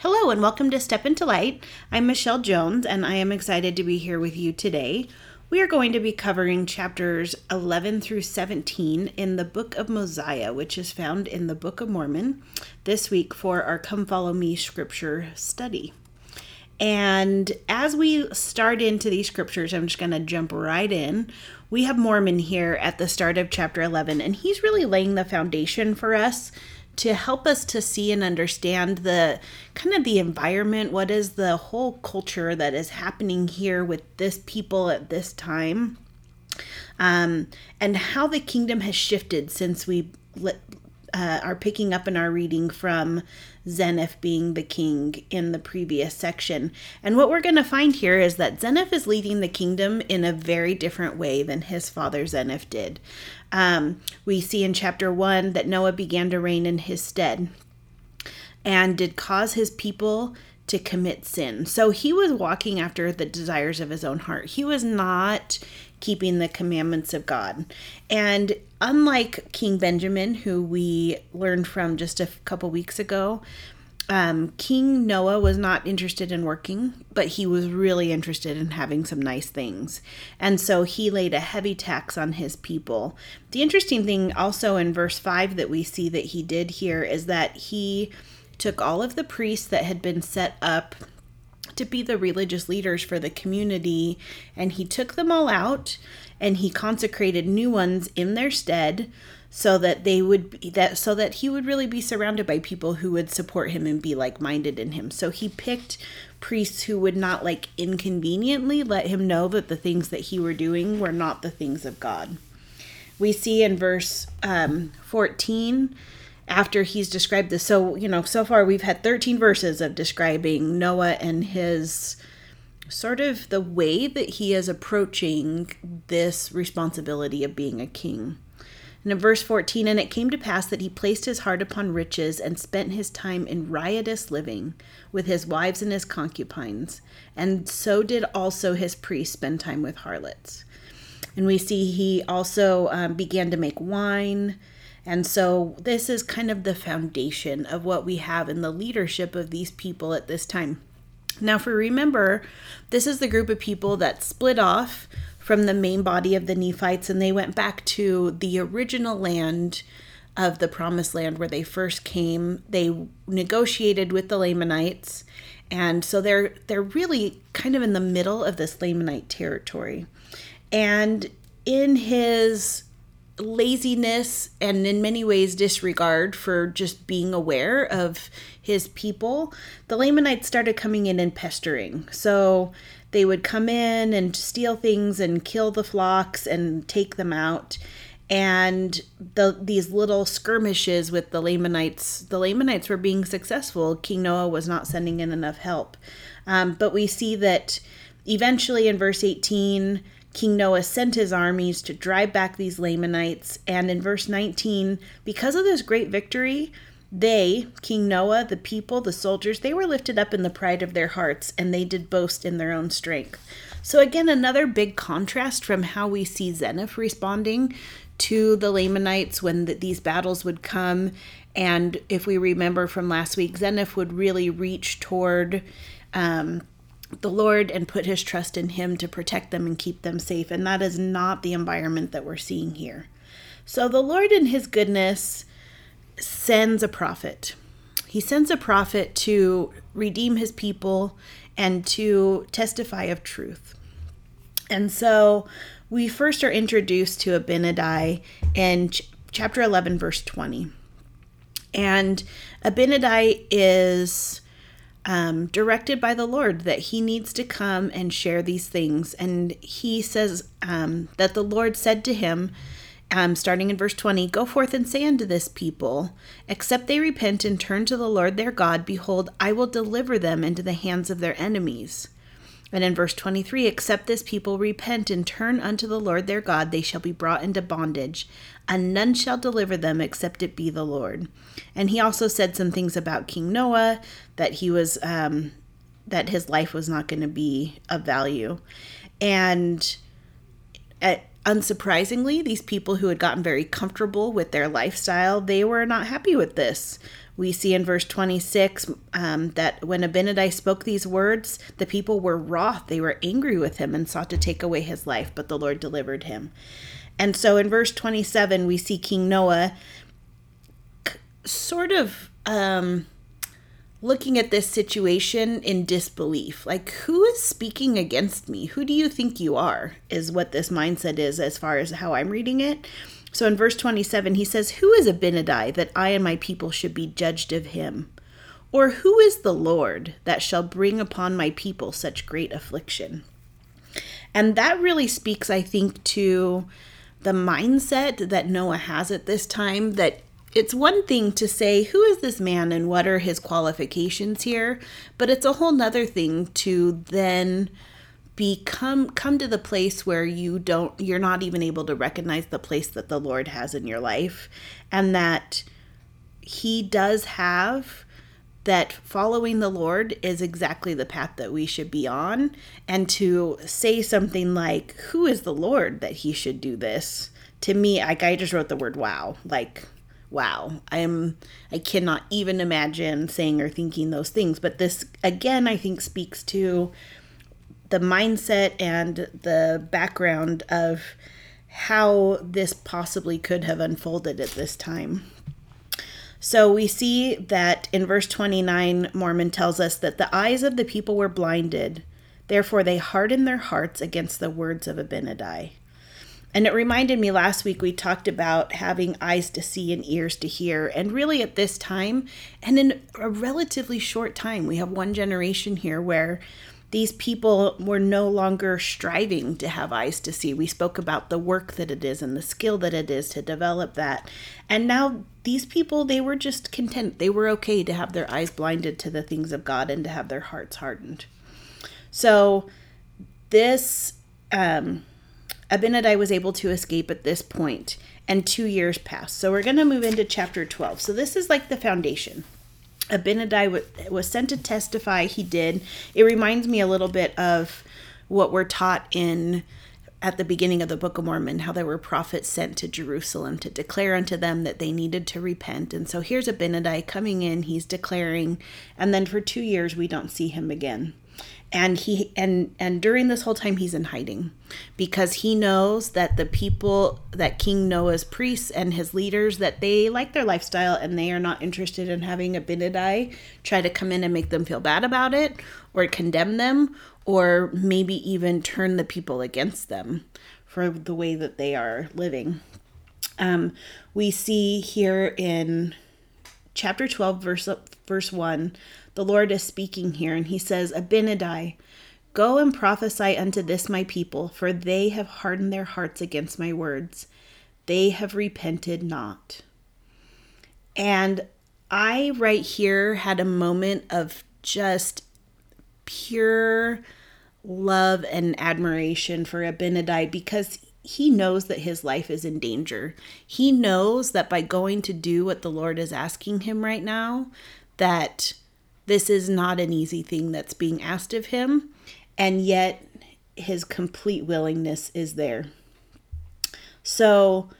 Hello and welcome to Step into Light. I'm Michelle Jones and I am excited to be here with you today. We are going to be covering chapters 11 through 17 in the book of Mosiah, which is found in the Book of Mormon, this week for our Come Follow Me scripture study. And as we start into these scriptures, I'm just going to jump right in. We have Mormon here at the start of chapter 11, and he's really laying the foundation for us to help us to see and understand the kind of the environment what is the whole culture that is happening here with this people at this time um, and how the kingdom has shifted since we uh, are picking up in our reading from Zeniff being the king in the previous section. And what we're going to find here is that Zeniff is leading the kingdom in a very different way than his father Zeniff did. Um, we see in chapter 1 that Noah began to reign in his stead and did cause his people to commit sin. So he was walking after the desires of his own heart. He was not keeping the commandments of God. And unlike King Benjamin, who we learned from just a couple weeks ago, um, King Noah was not interested in working, but he was really interested in having some nice things. And so he laid a heavy tax on his people. The interesting thing also in verse 5 that we see that he did here is that he took all of the priests that had been set up to be the religious leaders for the community and he took them all out and he consecrated new ones in their stead so that they would be that so that he would really be surrounded by people who would support him and be like-minded in him. So he picked priests who would not like inconveniently let him know that the things that he were doing were not the things of god. We see in verse um, 14 after he's described this so you know so far we've had 13 verses of describing noah and his sort of the way that he is approaching this responsibility of being a king and in verse 14, and it came to pass that he placed his heart upon riches and spent his time in riotous living with his wives and his concubines. And so did also his priests spend time with harlots. And we see he also um, began to make wine. And so this is kind of the foundation of what we have in the leadership of these people at this time. Now, if we remember, this is the group of people that split off from the main body of the Nephites and they went back to the original land of the promised land where they first came. They negotiated with the Lamanites and so they're they're really kind of in the middle of this Lamanite territory. And in his laziness and in many ways disregard for just being aware of his people, the Lamanites started coming in and pestering. So they would come in and steal things and kill the flocks and take them out. And the these little skirmishes with the Lamanites the Lamanites were being successful. King Noah was not sending in enough help. Um, but we see that eventually in verse 18 King Noah sent his armies to drive back these Lamanites. And in verse 19 because of this great victory they, King Noah, the people, the soldiers, they were lifted up in the pride of their hearts, and they did boast in their own strength. So, again, another big contrast from how we see Zeniff responding to the Lamanites when the, these battles would come. And if we remember from last week, Zeniff would really reach toward um, the Lord and put his trust in him to protect them and keep them safe. And that is not the environment that we're seeing here. So, the Lord, in his goodness, sends a prophet. He sends a prophet to redeem his people and to testify of truth. And so we first are introduced to Abinadi in ch- chapter 11, verse 20. And Abinadi is um, directed by the Lord that he needs to come and share these things. And he says um, that the Lord said to him, um, starting in verse 20 Go forth and say unto this people, Except they repent and turn to the Lord their God, behold, I will deliver them into the hands of their enemies. And in verse 23 Except this people repent and turn unto the Lord their God, they shall be brought into bondage, and none shall deliver them except it be the Lord. And he also said some things about King Noah, that he was. Um, that his life was not going to be of value. And at, unsurprisingly, these people who had gotten very comfortable with their lifestyle, they were not happy with this. We see in verse 26 um, that when Abinadi spoke these words, the people were wroth. They were angry with him and sought to take away his life, but the Lord delivered him. And so in verse 27, we see King Noah sort of um, looking at this situation in disbelief. Like, who is speaking against me? Who do you think you are? Is what this mindset is as far as how I'm reading it. So in verse 27, he says, Who is Abinadi that I and my people should be judged of him? Or who is the Lord that shall bring upon my people such great affliction? And that really speaks, I think, to the mindset that Noah has at this time that it's one thing to say who is this man and what are his qualifications here but it's a whole nother thing to then become come to the place where you don't you're not even able to recognize the place that the lord has in your life and that he does have that following the Lord is exactly the path that we should be on. And to say something like, Who is the Lord that he should do this? To me, like I just wrote the word wow. Like, wow i am i cannot even imagine saying or thinking those things. But this again i think speaks to the mindset and the background of how this possibly could have unfolded at this time. So we see that in verse 29 mormon tells us that the eyes of the people were blinded. Therefore they hardened their hearts against the words of abinadi and it reminded me last week we talked about having eyes to see and ears to hear. And really, at this time, and in a relatively short time, we have one generation here where these people were no longer striving to have eyes to see. We spoke about the work that it is and the skill that it is to develop that. And now these people, they were just content. They were okay to have their eyes blinded to the things of God and to have their hearts hardened. So, this. Um, Abinadi was able to escape at this point, and two years passed. So we're going to move into chapter 12. So this is like the foundation. Abinadi was sent to testify. He did. It reminds me a little bit of what we're taught in at the beginning of the Book of Mormon, how there were prophets sent to Jerusalem to declare unto them that they needed to repent. And so here's Abinadi coming in, he's declaring, and then for two years we don't see him again and he and and during this whole time he's in hiding because he knows that the people that king noah's priests and his leaders that they like their lifestyle and they are not interested in having abinadi try to come in and make them feel bad about it or condemn them or maybe even turn the people against them for the way that they are living. Um, we see here in chapter 12 verse verse 1 the Lord is speaking here, and he says, Abinadi, go and prophesy unto this my people, for they have hardened their hearts against my words. They have repented not. And I, right here, had a moment of just pure love and admiration for Abinadi because he knows that his life is in danger. He knows that by going to do what the Lord is asking him right now, that this is not an easy thing that's being asked of him, and yet his complete willingness is there. So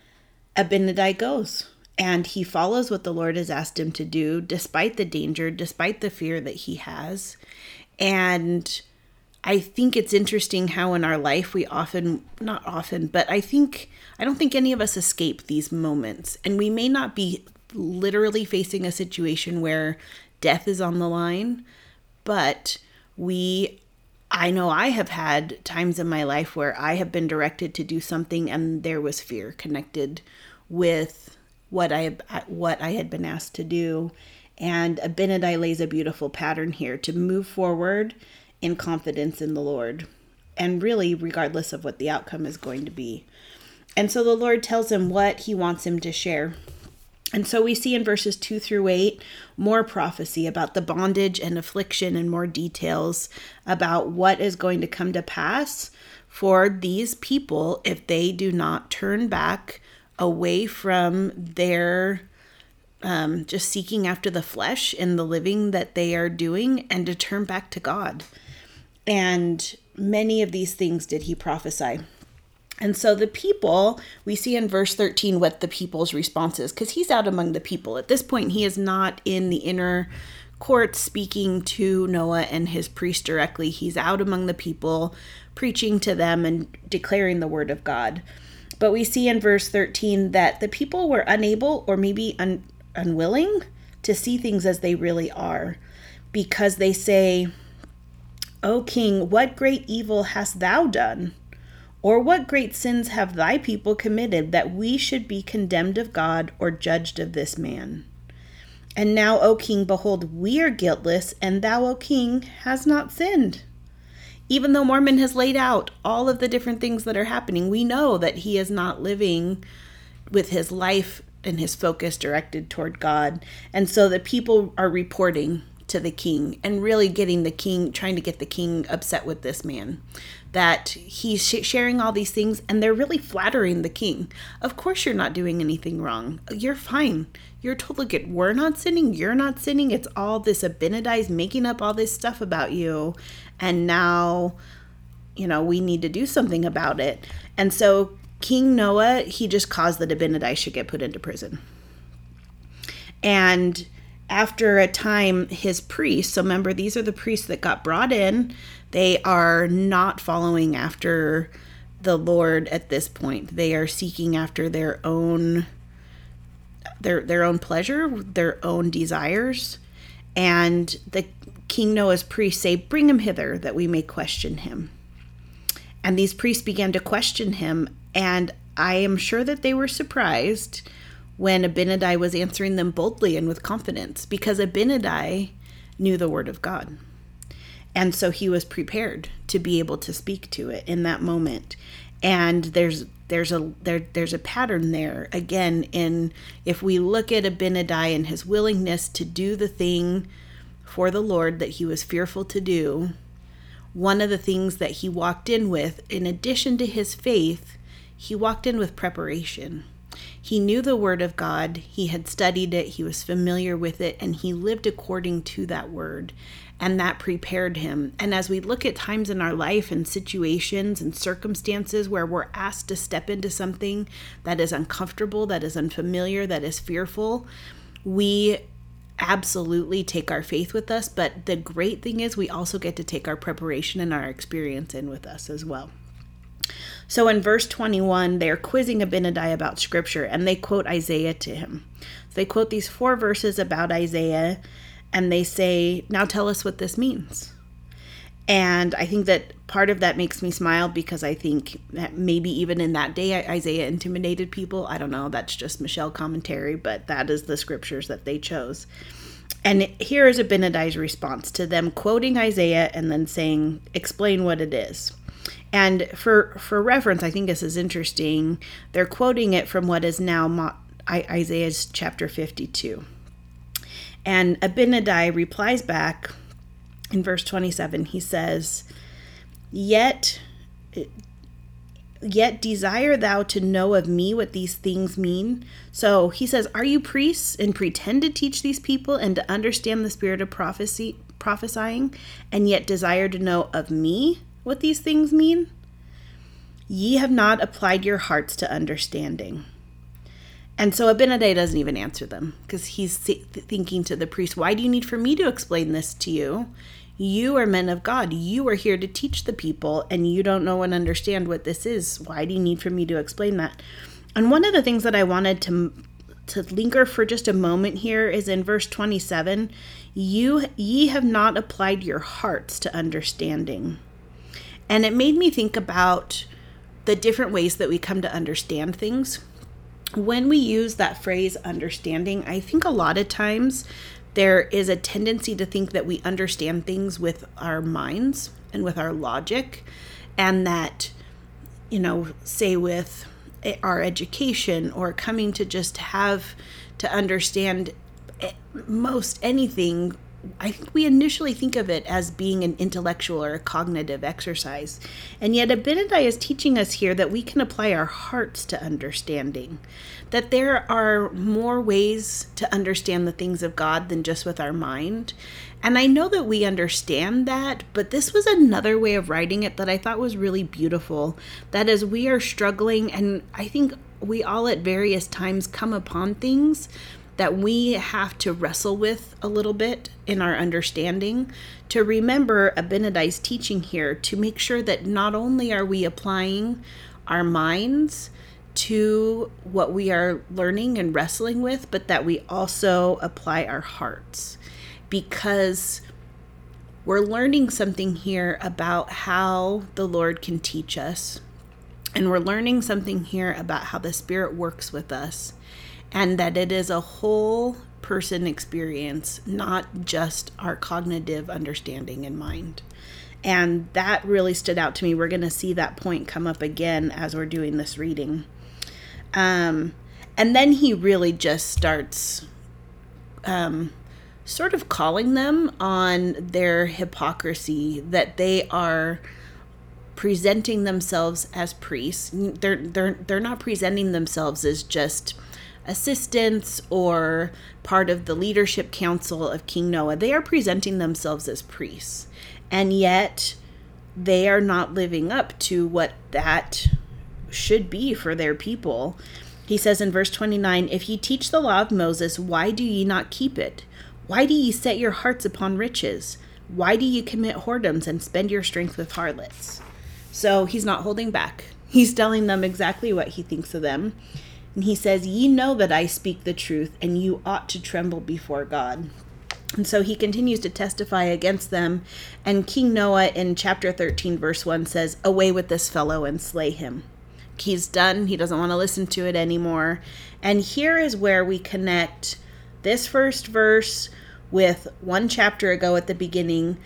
Abinadi goes and he follows what the Lord has asked him to do, despite the danger, despite the fear that he has. And I think it's interesting how in our life we often, not often, but I think, I don't think any of us escape these moments. And we may not be literally facing a situation where death is on the line, but we I know I have had times in my life where I have been directed to do something and there was fear connected with what I uh, what I had been asked to do. And Abinadi lays a beautiful pattern here to move forward in confidence in the Lord, and really regardless of what the outcome is going to be. And so the Lord tells him what he wants him to share. And so we see in verses 2 through 8 more prophecy about the bondage and affliction and more details about what is going to come to pass for these people if they do not turn back away from their um, just seeking after the flesh in the living that they are doing and to turn back to God. And many of these things did he prophesy. And so the people, we see in verse 13 what the people's response is, because he's out among the people. At this point, he is not in the inner court speaking to Noah and his priest directly. He's out among the people, preaching to them and declaring the word of God. But we see in verse 13 that the people were unable or maybe un- unwilling to see things as they really are because they say, O king, what great evil hast thou done? Or what great sins have thy people committed that we should be condemned of God or judged of this man? And now, O king, behold, we are guiltless, and thou, O king, hast not sinned. Even though Mormon has laid out all of the different things that are happening, we know that he is not living with his life and his focus directed toward God. And so the people are reporting to the king and really getting the king, trying to get the king upset with this man. That he's sharing all these things and they're really flattering the king. Of course, you're not doing anything wrong. You're fine. You're totally good. We're not sinning. You're not sinning. It's all this Abinadi's making up all this stuff about you. And now, you know, we need to do something about it. And so King Noah, he just caused that Abinadi should get put into prison. And after a time, his priests, so remember, these are the priests that got brought in, they are not following after the Lord at this point. They are seeking after their own their their own pleasure, their own desires. And the King Noah's priests say, Bring him hither that we may question him. And these priests began to question him, and I am sure that they were surprised when Abinadi was answering them boldly and with confidence because Abinadi knew the word of God. And so he was prepared to be able to speak to it in that moment. And there's there's a there there's a pattern there again in if we look at Abinadi and his willingness to do the thing for the Lord that he was fearful to do, one of the things that he walked in with, in addition to his faith, he walked in with preparation. He knew the Word of God, he had studied it, he was familiar with it, and he lived according to that Word. And that prepared him. And as we look at times in our life and situations and circumstances where we're asked to step into something that is uncomfortable, that is unfamiliar, that is fearful, we absolutely take our faith with us. But the great thing is, we also get to take our preparation and our experience in with us as well. So in verse 21, they're quizzing Abinadi about scripture and they quote Isaiah to him. So they quote these four verses about Isaiah and they say, Now tell us what this means. And I think that part of that makes me smile because I think that maybe even in that day, Isaiah intimidated people. I don't know, that's just Michelle commentary, but that is the scriptures that they chose. And here is Abinadi's response to them quoting Isaiah and then saying, Explain what it is. And for for reference, I think this is interesting. They're quoting it from what is now Isaiah's chapter 52. And Abinadi replies back in verse 27. He says, "Yet yet desire thou to know of me what these things mean." So he says, "Are you priests and pretend to teach these people and to understand the spirit of prophecy prophesying and yet desire to know of me what these things mean? Ye have not applied your hearts to understanding. And so Abinadi doesn't even answer them because he's thinking to the priest, Why do you need for me to explain this to you? You are men of God. You are here to teach the people, and you don't know and understand what this is. Why do you need for me to explain that? And one of the things that I wanted to to linger for just a moment here is in verse 27 you ye have not applied your hearts to understanding and it made me think about the different ways that we come to understand things. When we use that phrase understanding, I think a lot of times there is a tendency to think that we understand things with our minds and with our logic, and that, you know, say with our education or coming to just have to understand eh, most anything I think we initially think of it as being an intellectual or a cognitive exercise. And yet, Abinadi is teaching us here that we can apply our hearts to understanding, that there are more ways to understand the things of God than just with our mind, And I know that we understand that, but this was another way of writing it that I thought was really beautiful. That as we are struggling, and I think we all at various times come upon things that we have to wrestle with a little bit in our understanding to remember Abinadi's teaching here to make sure that not only are we applying our minds to what we are learning and wrestling with, but that we also apply our hearts because we're learning something here about how the Lord can teach us. And we're learning something here about how the Spirit works with us and that it is a whole person experience, not just our cognitive understanding and mind. And that really stood out to me. We're going to see that point come up again as we're doing this reading. Um, and then he really just starts um, sort of calling them on their hypocrisy that they are presenting themselves as priests. They're they're they're not presenting themselves as just assistants or part of the leadership council of King Noah. They are presenting themselves as priests. And yet they are not living up to what that should be for their people. He says in verse 29 If ye teach the law of Moses, why do ye not keep it? Why do ye set your hearts upon riches? Why do ye commit whoredoms and spend your strength with harlots? So he's not holding back. He's telling them exactly what he thinks of them. And he says, Ye know that I speak the truth, and you ought to tremble before God. And so he continues to testify against them. And King Noah in chapter 13, verse 1 says, Away with this fellow and slay him. He's done. He doesn't want to listen to it anymore. And here is where we connect this first verse with one chapter ago at the beginning.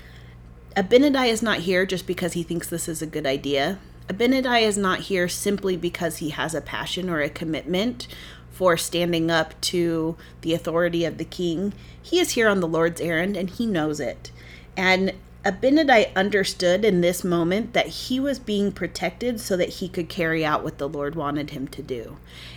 Abinadi is not here just because he thinks this is a good idea. Abinadi is not here simply because he has a passion or a commitment for standing up to the authority of the king. He is here on the Lord's errand and he knows it. And Abinadi understood in this moment that he was being protected so that he could carry out what the Lord wanted him to do.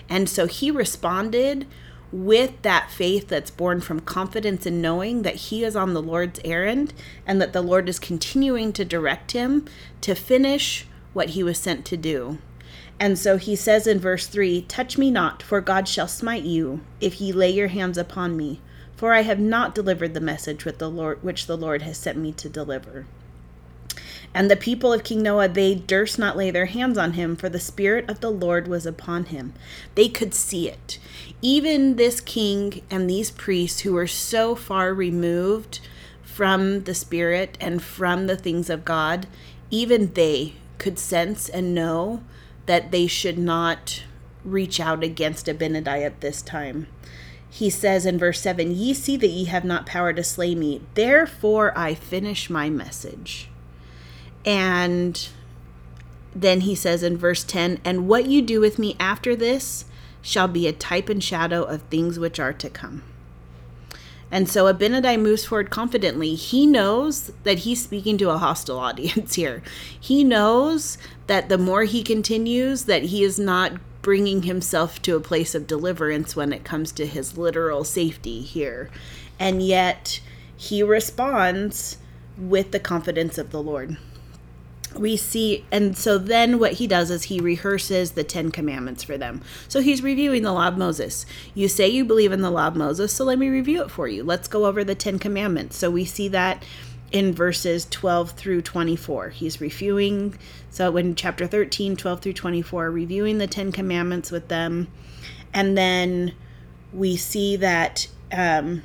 And so he responded with that faith that's born from confidence in knowing that he is on the Lord's errand and that the Lord is continuing to direct him to finish what he was sent to do. And so he says in verse 3 Touch me not, for God shall smite you, if ye lay your hands upon me, for I have not delivered the message with the Lord, which the Lord has sent me to deliver. And the people of King Noah, they durst not lay their hands on him, for the Spirit of the Lord was upon him. They could see it. Even this king and these priests who were so far removed from the Spirit and from the things of God, even they could sense and know that they should not reach out against Abinadi at this time. He says in verse 7 Ye see that ye have not power to slay me, therefore I finish my message. And then he says in verse 10 And what you do with me after this shall be a type and shadow of things which are to come. And so Abinadi moves forward confidently. He knows that he's speaking to a hostile audience here. He knows that the more he continues, that he is not bringing himself to a place of deliverance when it comes to his literal safety here. And yet he responds with the confidence of the Lord we see and so then what he does is he rehearses the 10 commandments for them. So he's reviewing the law of moses. You say you believe in the law of moses so let me review it for you. Let's go over the 10 commandments. So we see that in verses 12 through 24 he's reviewing so in chapter 13 12 through 24 reviewing the 10 commandments with them. And then we see that um,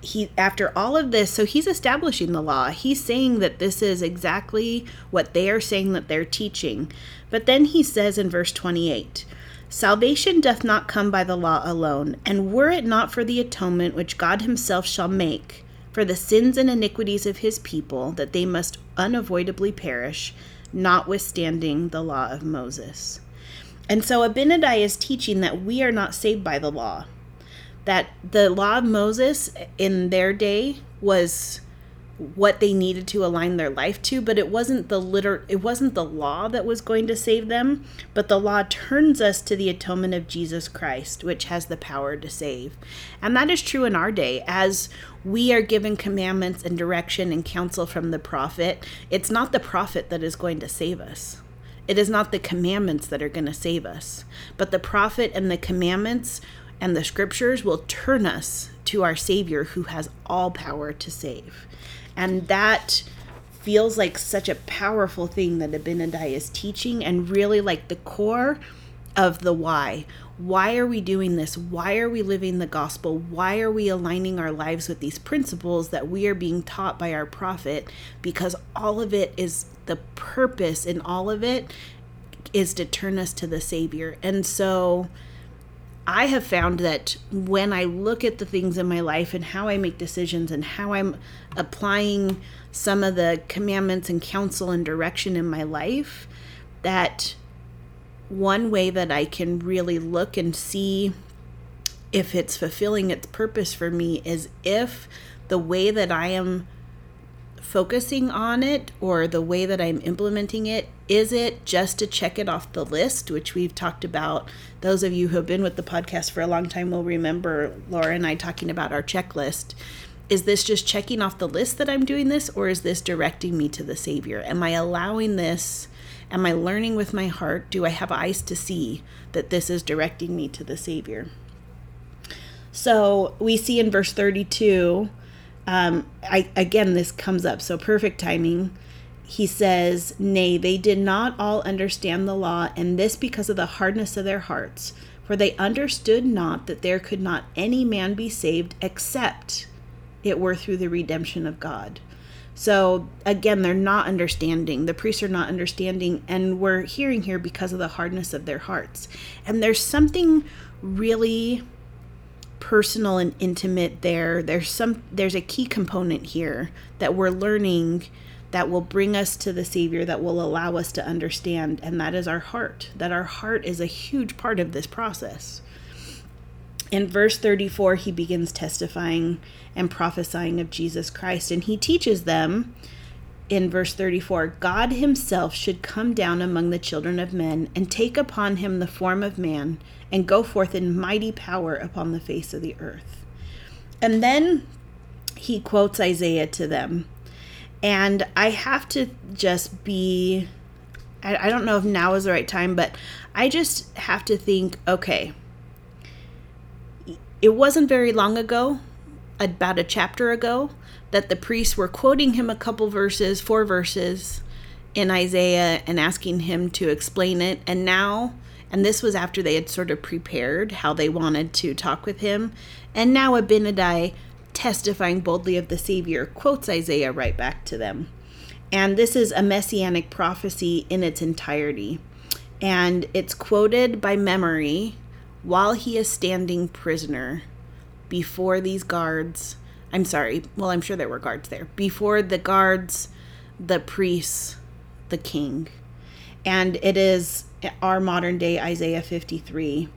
he after all of this so he's establishing the law. He's saying that this is exactly what they are saying that they're teaching. But then he says in verse 28 salvation doth not come by the law alone and were it not for the atonement which god himself shall make for the sins and iniquities of his people that they must unavoidably perish notwithstanding the law of moses. And so abinadi is teaching that we are not saved by the law that the law of Moses in their day was what they needed to align their life to but it wasn't the liter it wasn't the law that was going to save them but the law turns us to the atonement of Jesus Christ which has the power to save. And that is true in our day. As we are given commandments and direction and counsel from the prophet it's not the prophet that is going to save us. It is not the commandments that are going to save us but the prophet and the commandments and the scriptures will turn us to our savior who has all power to save and that feels like such a powerful thing that Abinadi is teaching and really like the core of the why. Why are we doing this? Why are we living the gospel? Why are we aligning our lives with these principles that we are being taught by our prophet? Because all of it is the purpose in all of it is to turn us to the Savior. And so I have found that when I look at the things in my life and how I make decisions and how I'm applying some of the commandments and counsel and direction in my life, that one way that I can really look and see if it's fulfilling its purpose for me is if the way that I am focusing on it or the way that I'm implementing it? Is it just to check it off the list, which we've talked about? Those of you who have been with the podcast for a long time will remember Laura and I talking about our checklist. Is this just checking off the list that I'm doing this, or is this directing me to the Savior? Am I allowing this? Am I learning with my heart? Do I have eyes to see that this is directing me to the Savior? So we see in verse 32 um, I again this comes up so perfect timing. He says, "Nay, they did not all understand the law, and this because of the hardness of their hearts, for they understood not that there could not any man be saved except it were through the redemption of God." So again, they're not understanding. The priests are not understanding, and we're hearing here because of the hardness of their hearts. And there's something really personal and intimate there there's some there's a key component here that we're learning that will bring us to the savior that will allow us to understand and that is our heart that our heart is a huge part of this process. In verse 34 he begins testifying and prophesying of Jesus Christ and he teaches them in verse 34 God himself should come down among the children of men and take upon him the form of man and go forth in mighty power upon the face of the earth. And then he quotes Isaiah to them. And I have to just be, I, I don't know if now is the right time, but I just have to think okay, it wasn't very long ago, about a chapter ago, that the priests were quoting him a couple verses, four verses in Isaiah, and asking him to explain it. And now and this was after they had sort of prepared how they wanted to talk with him. And now Abinadi, testifying boldly of the Savior, quotes Isaiah right back to them. And this is a messianic prophecy in its entirety. And it's quoted by memory while he is standing prisoner before these guards. I'm sorry, well, I'm sure there were guards there. Before the guards, the priests, the king. And it is our modern day Isaiah 53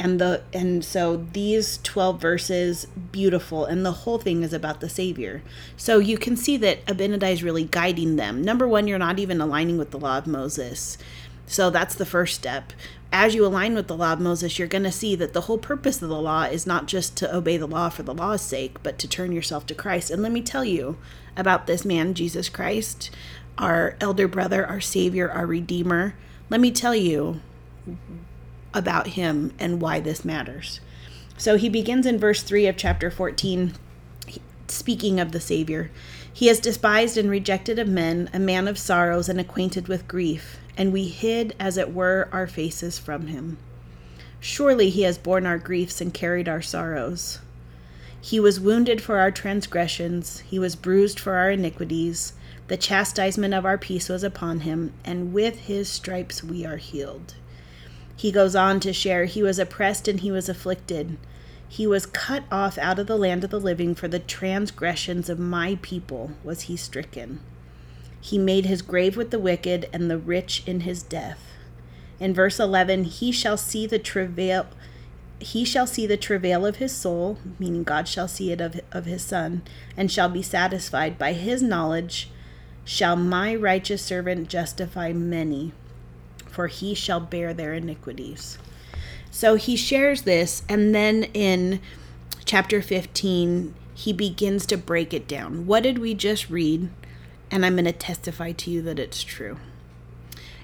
and the and so these 12 verses beautiful. And the whole thing is about the savior. So you can see that abinadi is really guiding them. Number one you're not even aligning with the law of moses. So that's the first step. As you align with the law of moses you're going to see that the whole purpose of the law is not just to obey the law for the law's sake but to turn yourself to christ. And let me tell you about this man jesus christ our elder brother our savior our redeemer let me tell you about him and why this matters. So he begins in verse 3 of chapter 14, speaking of the Savior. He is despised and rejected of men, a man of sorrows and acquainted with grief, and we hid, as it were, our faces from him. Surely he has borne our griefs and carried our sorrows. He was wounded for our transgressions, he was bruised for our iniquities. The chastisement of our peace was upon him, and with his stripes we are healed. He goes on to share He was oppressed and he was afflicted. He was cut off out of the land of the living, for the transgressions of my people was he stricken. He made his grave with the wicked and the rich in his death. In verse 11, he shall see the travail he shall see the travail of his soul, meaning God shall see it of, of his son, and shall be satisfied. By his knowledge shall my righteous servant justify many, for he shall bear their iniquities. So he shares this, and then in chapter 15, he begins to break it down. What did we just read? And I'm going to testify to you that it's true.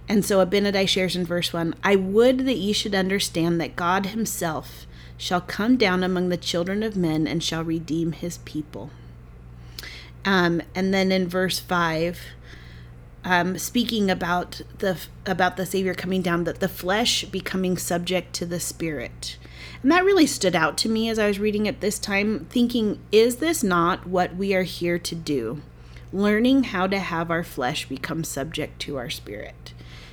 And so Abinadi shares in verse 1 I would that ye should understand that God himself shall come down among the children of men and shall redeem his people. Um, and then in verse 5, um, speaking about the about the Savior coming down, that the flesh becoming subject to the Spirit, and that really stood out to me as I was reading it this time, thinking, is this not what we are here to do? Learning how to have our flesh become subject to our spirit.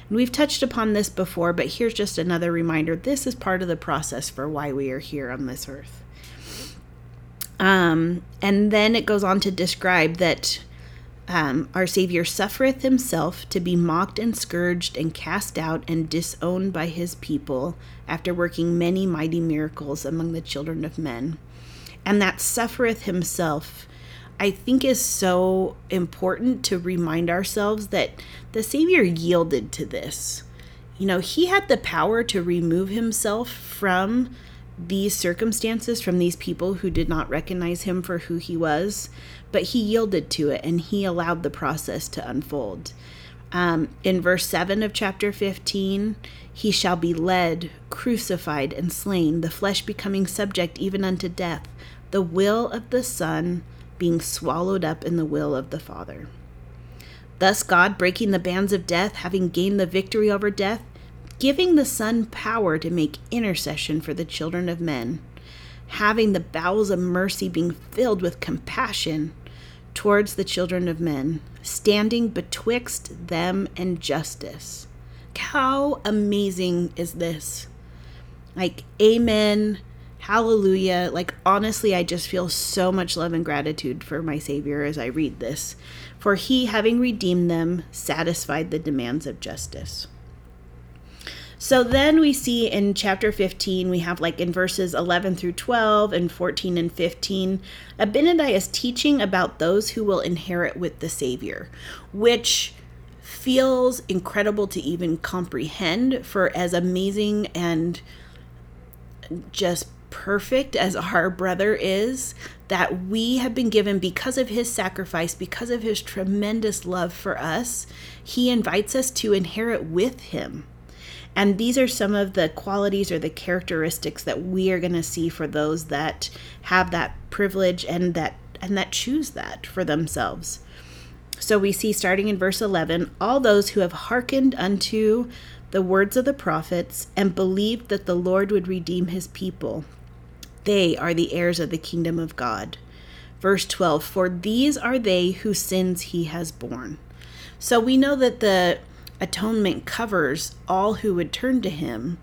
And we've touched upon this before, but here's just another reminder this is part of the process for why we are here on this earth. Um, and then it goes on to describe that um, our Savior suffereth himself to be mocked and scourged and cast out and disowned by his people after working many mighty miracles among the children of men. And that suffereth himself I think is so important to remind ourselves that the Savior yielded to this. You know, he had the power to remove himself from these circumstances, from these people who did not recognize him for who he was, but he yielded to it and he allowed the process to unfold. Um, in verse 7 of chapter 15, he shall be led, crucified, and slain, the flesh becoming subject even unto death, the will of the Son being swallowed up in the will of the Father. Thus, God, breaking the bands of death, having gained the victory over death, giving the Son power to make intercession for the children of men, having the bowels of mercy being filled with compassion towards the children of men, standing betwixt them and justice. How amazing is this? Like, amen Hallelujah. Like, honestly, I just feel so much love and gratitude for my Savior as I read this. For he, having redeemed them, satisfied the demands of justice. So then we see in chapter 15, we have like in verses 11 through 12 and 14 and 15, Abinadi is teaching about those who will inherit with the Savior, which feels incredible to even comprehend for as amazing and just perfect as our brother is, that we have been given because of his sacrifice, because of his tremendous love for us, he invites us to inherit with him. And these are some of the qualities or the characteristics that we are going to see for those that have that privilege and that and that choose that for themselves. So we see starting in verse 11, all those who have hearkened unto the words of the prophets and believed that the Lord would redeem his people they are the heirs of the kingdom of God. Verse 12 For these are they whose sins he has borne. So we know that the atonement covers all who would turn to him.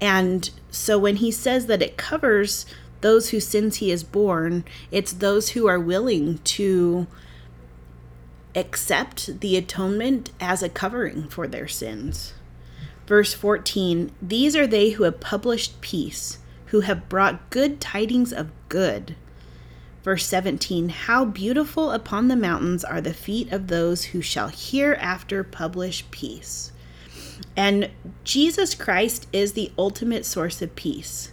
And so when he says that it covers those whose sins he has borne, it's those who are willing to accept the atonement as a covering for their sins. Verse 14 These are they who have published peace who have brought good tidings of good. Verse 17 How beautiful upon the mountains are the feet of those who shall hereafter publish peace. And Jesus Christ is the ultimate source of peace.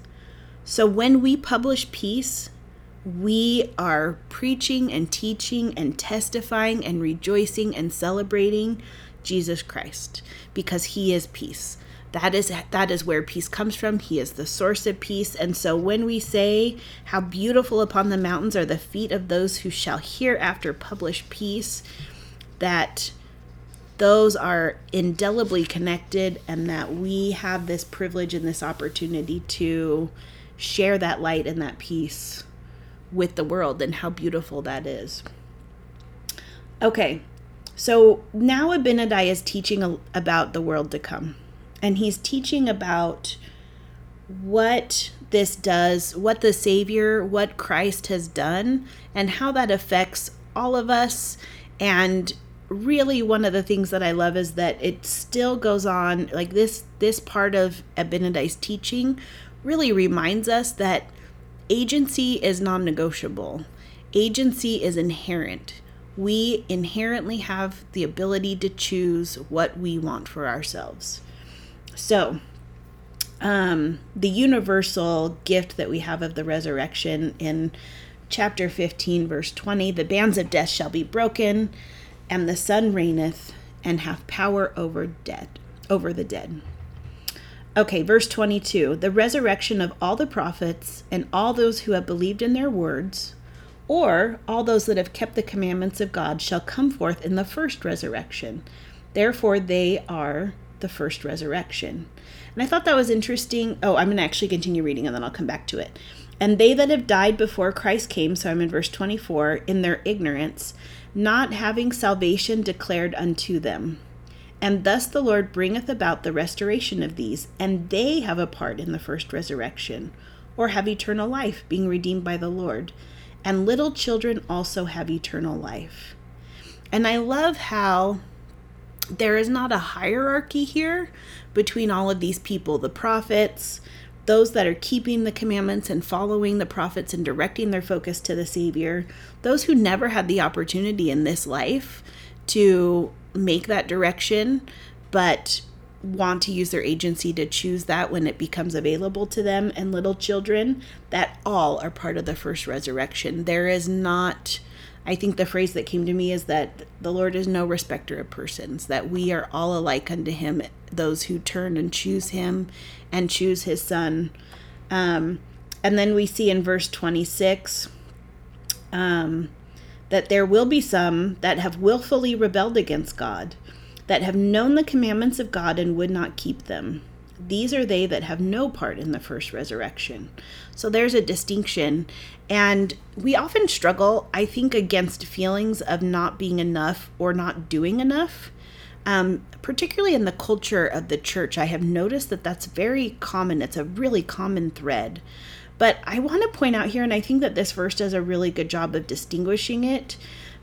So when we publish peace, we are preaching and teaching and testifying and rejoicing and celebrating Jesus Christ because he is peace that is that is where peace comes from. He is the source of peace. And so when we say how beautiful upon the mountains are the feet of those who shall hereafter publish peace that those are indelibly connected and that we have this privilege and this opportunity to share that light and that peace with the world and how beautiful that is. Okay so now abinadi is teaching about the world to come and he's teaching about what this does, what the Savior, what Christ has done, and how that affects all of us. And really, one of the things that I love is that it still goes on, like this this part of Abinadi's teaching really reminds us that agency is non negotiable, agency is inherent. We inherently have the ability to choose what we want for ourselves. So, um, the universal gift that we have of the resurrection in chapter 15, verse 20 the bands of death shall be broken, and the Son reigneth and hath power over dead over the dead. Okay, verse 22 the resurrection of all the prophets and all those who have believed in their words, or all those that have kept the commandments of God, shall come forth in the first resurrection. Therefore, they are the first resurrection. And I thought that was interesting. Oh, I'm going to actually continue reading and then I'll come back to it. And they that have died before Christ came, so I'm in verse 24, in their ignorance, not having salvation declared unto them. And thus the Lord bringeth about the restoration of these, and they have a part in the first resurrection, or have eternal life, being redeemed by the Lord. And little children also have eternal life. And I love how there is not a hierarchy here between all of these people the prophets, those that are keeping the commandments and following the prophets and directing their focus to the Savior, those who never had the opportunity in this life to make that direction, but want to use their agency to choose that when it becomes available to them, and little children, that all are part of the first resurrection. There is not I think the phrase that came to me is that the Lord is no respecter of persons, that we are all alike unto him, those who turn and choose him and choose his son. Um, and then we see in verse 26 um, that there will be some that have willfully rebelled against God, that have known the commandments of God and would not keep them. These are they that have no part in the first resurrection. So there's a distinction. And we often struggle, I think, against feelings of not being enough or not doing enough. Um, particularly in the culture of the church, I have noticed that that's very common. It's a really common thread. But I want to point out here, and I think that this verse does a really good job of distinguishing it,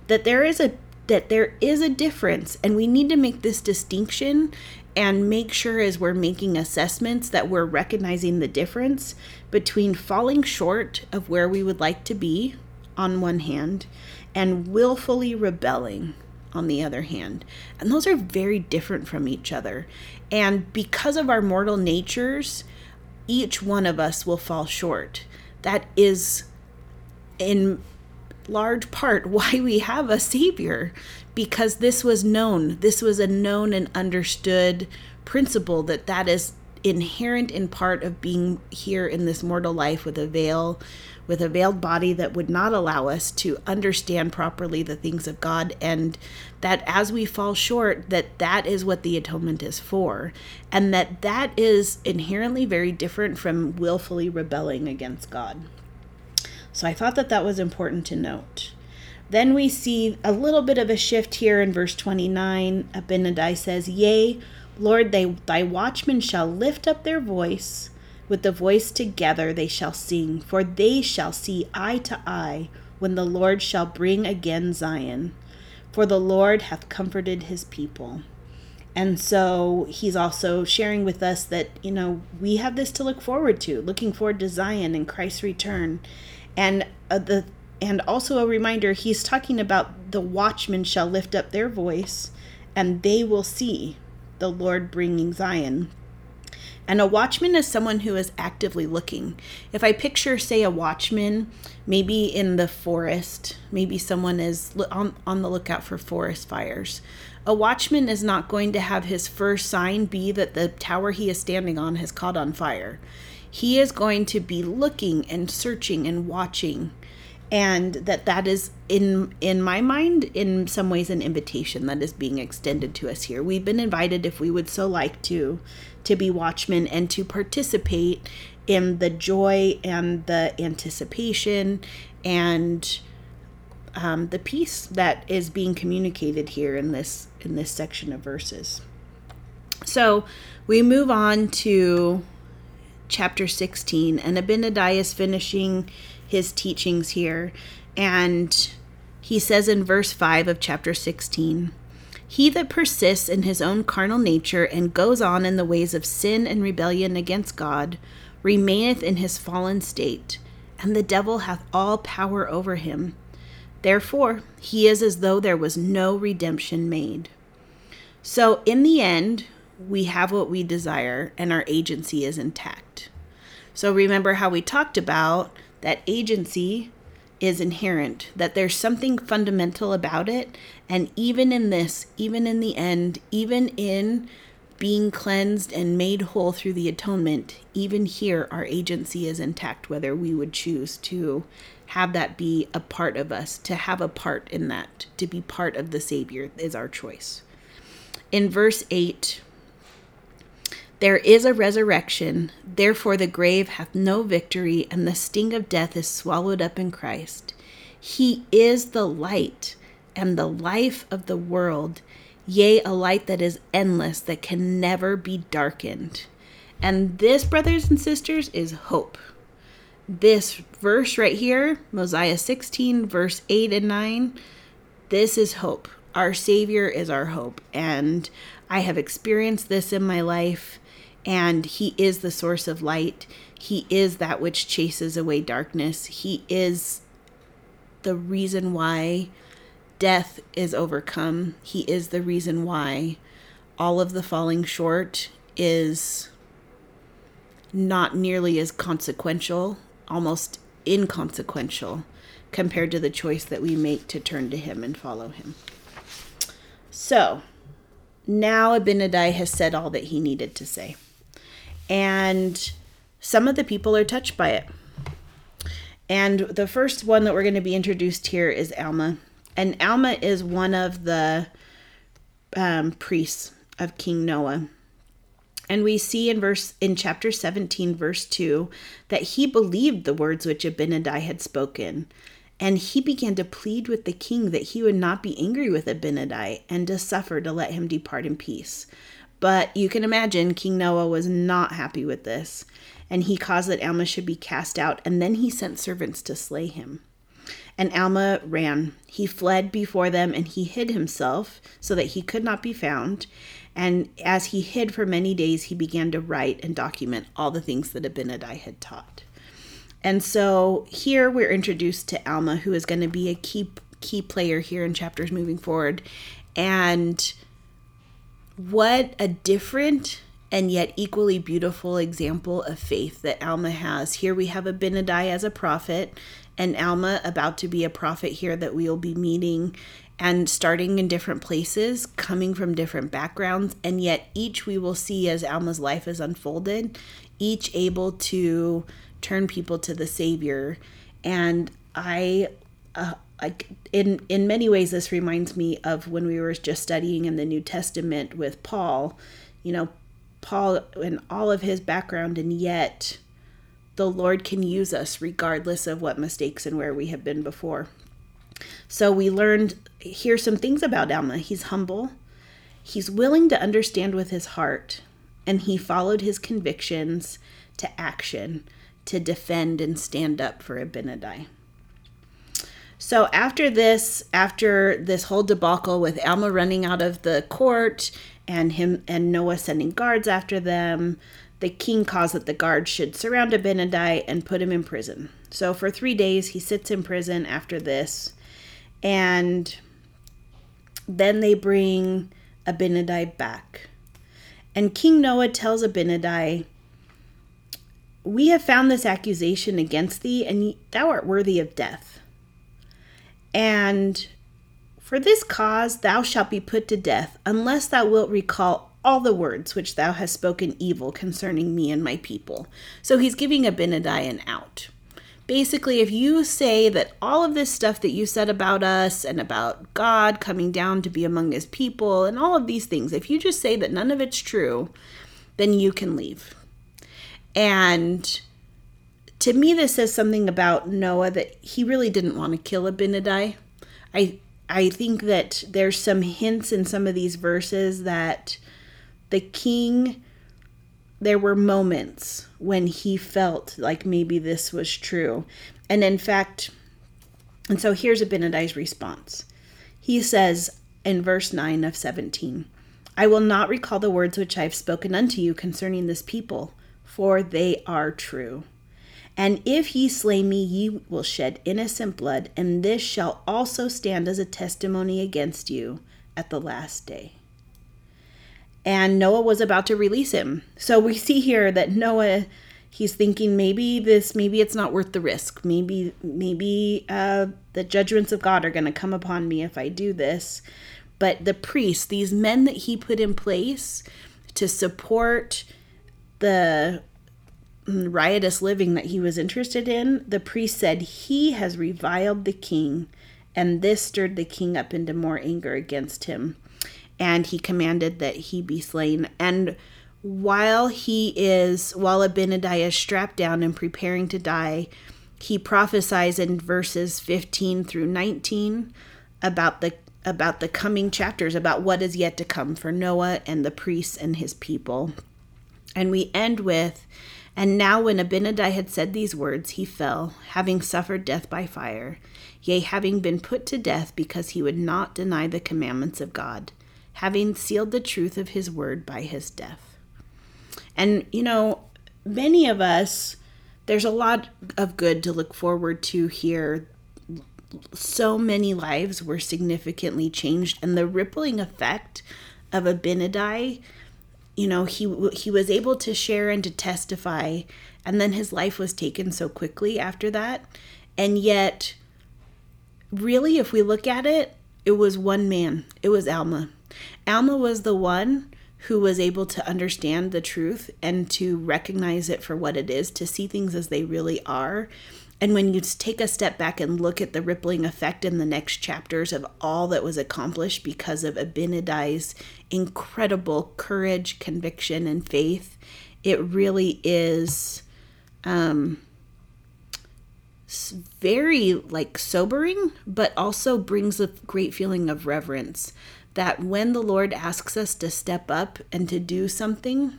that there is a that there is a difference, and we need to make this distinction and make sure as we're making assessments that we're recognizing the difference between falling short of where we would like to be on one hand and willfully rebelling on the other hand. And those are very different from each other. And because of our mortal natures, each one of us will fall short. That is in large part why we have a savior because this was known. This was a known and understood principle that that is inherent in part of being here in this mortal life with a veil with a veiled body that would not allow us to understand properly the things of God and that as we fall short that that is what the atonement is for and that that is inherently very different from willfully rebelling against God. So I thought that that was important to note. Then we see a little bit of a shift here in verse 29. Abinadi says, Yea, Lord, they, thy watchmen shall lift up their voice. With the voice together they shall sing, for they shall see eye to eye when the Lord shall bring again Zion. For the Lord hath comforted his people. And so he's also sharing with us that, you know, we have this to look forward to, looking forward to Zion and Christ's return. And uh, the and also a reminder he's talking about the watchmen shall lift up their voice and they will see the Lord bringing Zion. And a watchman is someone who is actively looking. If I picture, say, a watchman, maybe in the forest, maybe someone is on, on the lookout for forest fires. A watchman is not going to have his first sign be that the tower he is standing on has caught on fire. He is going to be looking and searching and watching and that that is in in my mind in some ways an invitation that is being extended to us here. We've been invited if we would so like to to be watchmen and to participate in the joy and the anticipation and um, the peace that is being communicated here in this in this section of verses. So we move on to chapter 16 and abinadi is finishing his teachings here. And he says in verse 5 of chapter 16 He that persists in his own carnal nature and goes on in the ways of sin and rebellion against God remaineth in his fallen state, and the devil hath all power over him. Therefore, he is as though there was no redemption made. So, in the end, we have what we desire and our agency is intact. So, remember how we talked about that agency is inherent, that there's something fundamental about it. And even in this, even in the end, even in being cleansed and made whole through the atonement, even here, our agency is intact, whether we would choose to have that be a part of us, to have a part in that, to be part of the Savior is our choice. In verse 8, there is a resurrection, therefore the grave hath no victory, and the sting of death is swallowed up in Christ. He is the light and the life of the world, yea, a light that is endless, that can never be darkened. And this, brothers and sisters, is hope. This verse right here, Mosiah 16, verse 8 and 9, this is hope. Our Savior is our hope. And I have experienced this in my life and he is the source of light. He is that which chases away darkness. He is the reason why death is overcome. He is the reason why all of the falling short is not nearly as consequential, almost inconsequential compared to the choice that we make to turn to him and follow him. So, now Abinadi has said all that he needed to say and some of the people are touched by it. And the first one that we're going to be introduced here is Alma. And Alma is one of the um, priests of King Noah. And we see in verse in chapter 17 verse 2 that he believed the words which Abinadi had spoken. And he began to plead with the king that he would not be angry with Abinadi and to suffer to let him depart in peace. But you can imagine King Noah was not happy with this, and he caused that Alma should be cast out, and then he sent servants to slay him. And Alma ran. He fled before them, and he hid himself so that he could not be found. And as he hid for many days, he began to write and document all the things that Abinadi had taught. And so here we're introduced to Alma, who is going to be a key key player here in chapters moving forward. And what a different and yet equally beautiful example of faith that Alma has. Here we have Abinadi as a prophet, and Alma about to be a prophet here that we will be meeting and starting in different places, coming from different backgrounds, and yet each we will see as Alma's life is unfolded, each able to turn people to the Savior. And I uh, like in in many ways this reminds me of when we were just studying in the New Testament with Paul. You know Paul and all of his background and yet the Lord can use us regardless of what mistakes and where we have been before. So we learned here some things about Alma. He's humble. He's willing to understand with his heart and he followed his convictions to action to defend and stand up for Abinadi. So after this, after this whole debacle with Alma running out of the court and him and Noah sending guards after them, the king caused that the guards should surround Abinadi and put him in prison. So for three days he sits in prison after this, and then they bring Abinadi back. And King Noah tells Abinadi, We have found this accusation against thee, and thou art worthy of death. And for this cause thou shalt be put to death, unless thou wilt recall all the words which thou hast spoken evil concerning me and my people. So he's giving Abinadi an out. Basically, if you say that all of this stuff that you said about us and about God coming down to be among his people and all of these things, if you just say that none of it's true, then you can leave. And to me, this says something about Noah that he really didn't want to kill Abinadi. I I think that there's some hints in some of these verses that the king there were moments when he felt like maybe this was true. And in fact, and so here's Abinadi's response. He says in verse 9 of 17, I will not recall the words which I have spoken unto you concerning this people, for they are true. And if ye slay me, ye will shed innocent blood, and this shall also stand as a testimony against you at the last day. And Noah was about to release him. So we see here that Noah he's thinking maybe this maybe it's not worth the risk maybe maybe uh, the judgments of god are going to come upon me if i do this but the priests these men that he put in place to support the riotous living that he was interested in, the priest said, He has reviled the king, and this stirred the king up into more anger against him. And he commanded that he be slain. And while he is, while Abinadi is strapped down and preparing to die, he prophesies in verses 15 through 19 about the about the coming chapters about what is yet to come for Noah and the priests and his people. And we end with and now, when Abinadi had said these words, he fell, having suffered death by fire, yea, having been put to death because he would not deny the commandments of God, having sealed the truth of his word by his death. And, you know, many of us, there's a lot of good to look forward to here. So many lives were significantly changed, and the rippling effect of Abinadi you know he he was able to share and to testify and then his life was taken so quickly after that. And yet really if we look at it it was one man. It was alma. Alma was the one who was able to understand the truth and to recognize it for what it is to see things as they really are. And when you take a step back and look at the rippling effect in the next chapters of all that was accomplished because of Abinadi's incredible courage, conviction, and faith, it really is um, very like sobering, but also brings a great feeling of reverence. That when the Lord asks us to step up and to do something,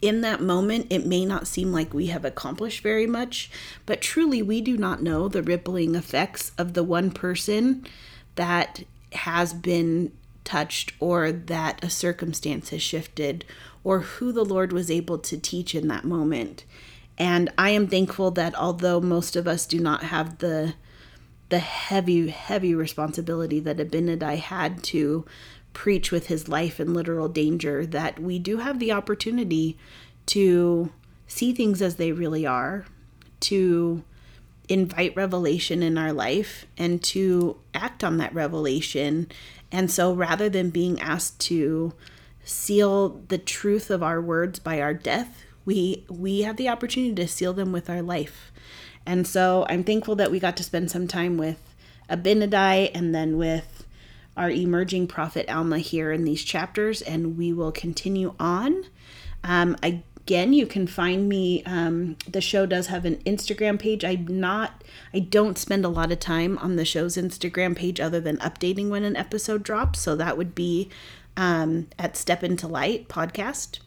in that moment, it may not seem like we have accomplished very much, but truly, we do not know the rippling effects of the one person that has been touched or that a circumstance has shifted or who the Lord was able to teach in that moment. And I am thankful that although most of us do not have the the heavy, heavy responsibility that Abinadi had to preach with his life in literal danger that we do have the opportunity to see things as they really are, to invite revelation in our life, and to act on that revelation. And so rather than being asked to seal the truth of our words by our death, we we have the opportunity to seal them with our life. And so I'm thankful that we got to spend some time with Abinadi and then with our emerging prophet Alma here in these chapters, and we will continue on. Um, again, you can find me. Um, the show does have an Instagram page. I'm not. I don't spend a lot of time on the show's Instagram page other than updating when an episode drops. So that would be um, at Step Into Light podcast.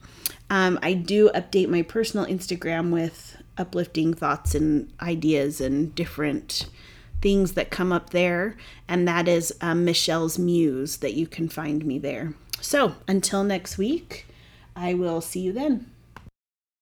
Um, I do update my personal Instagram with uplifting thoughts and ideas and different things that come up there, and that is um, Michelle's Muse that you can find me there. So until next week, I will see you then.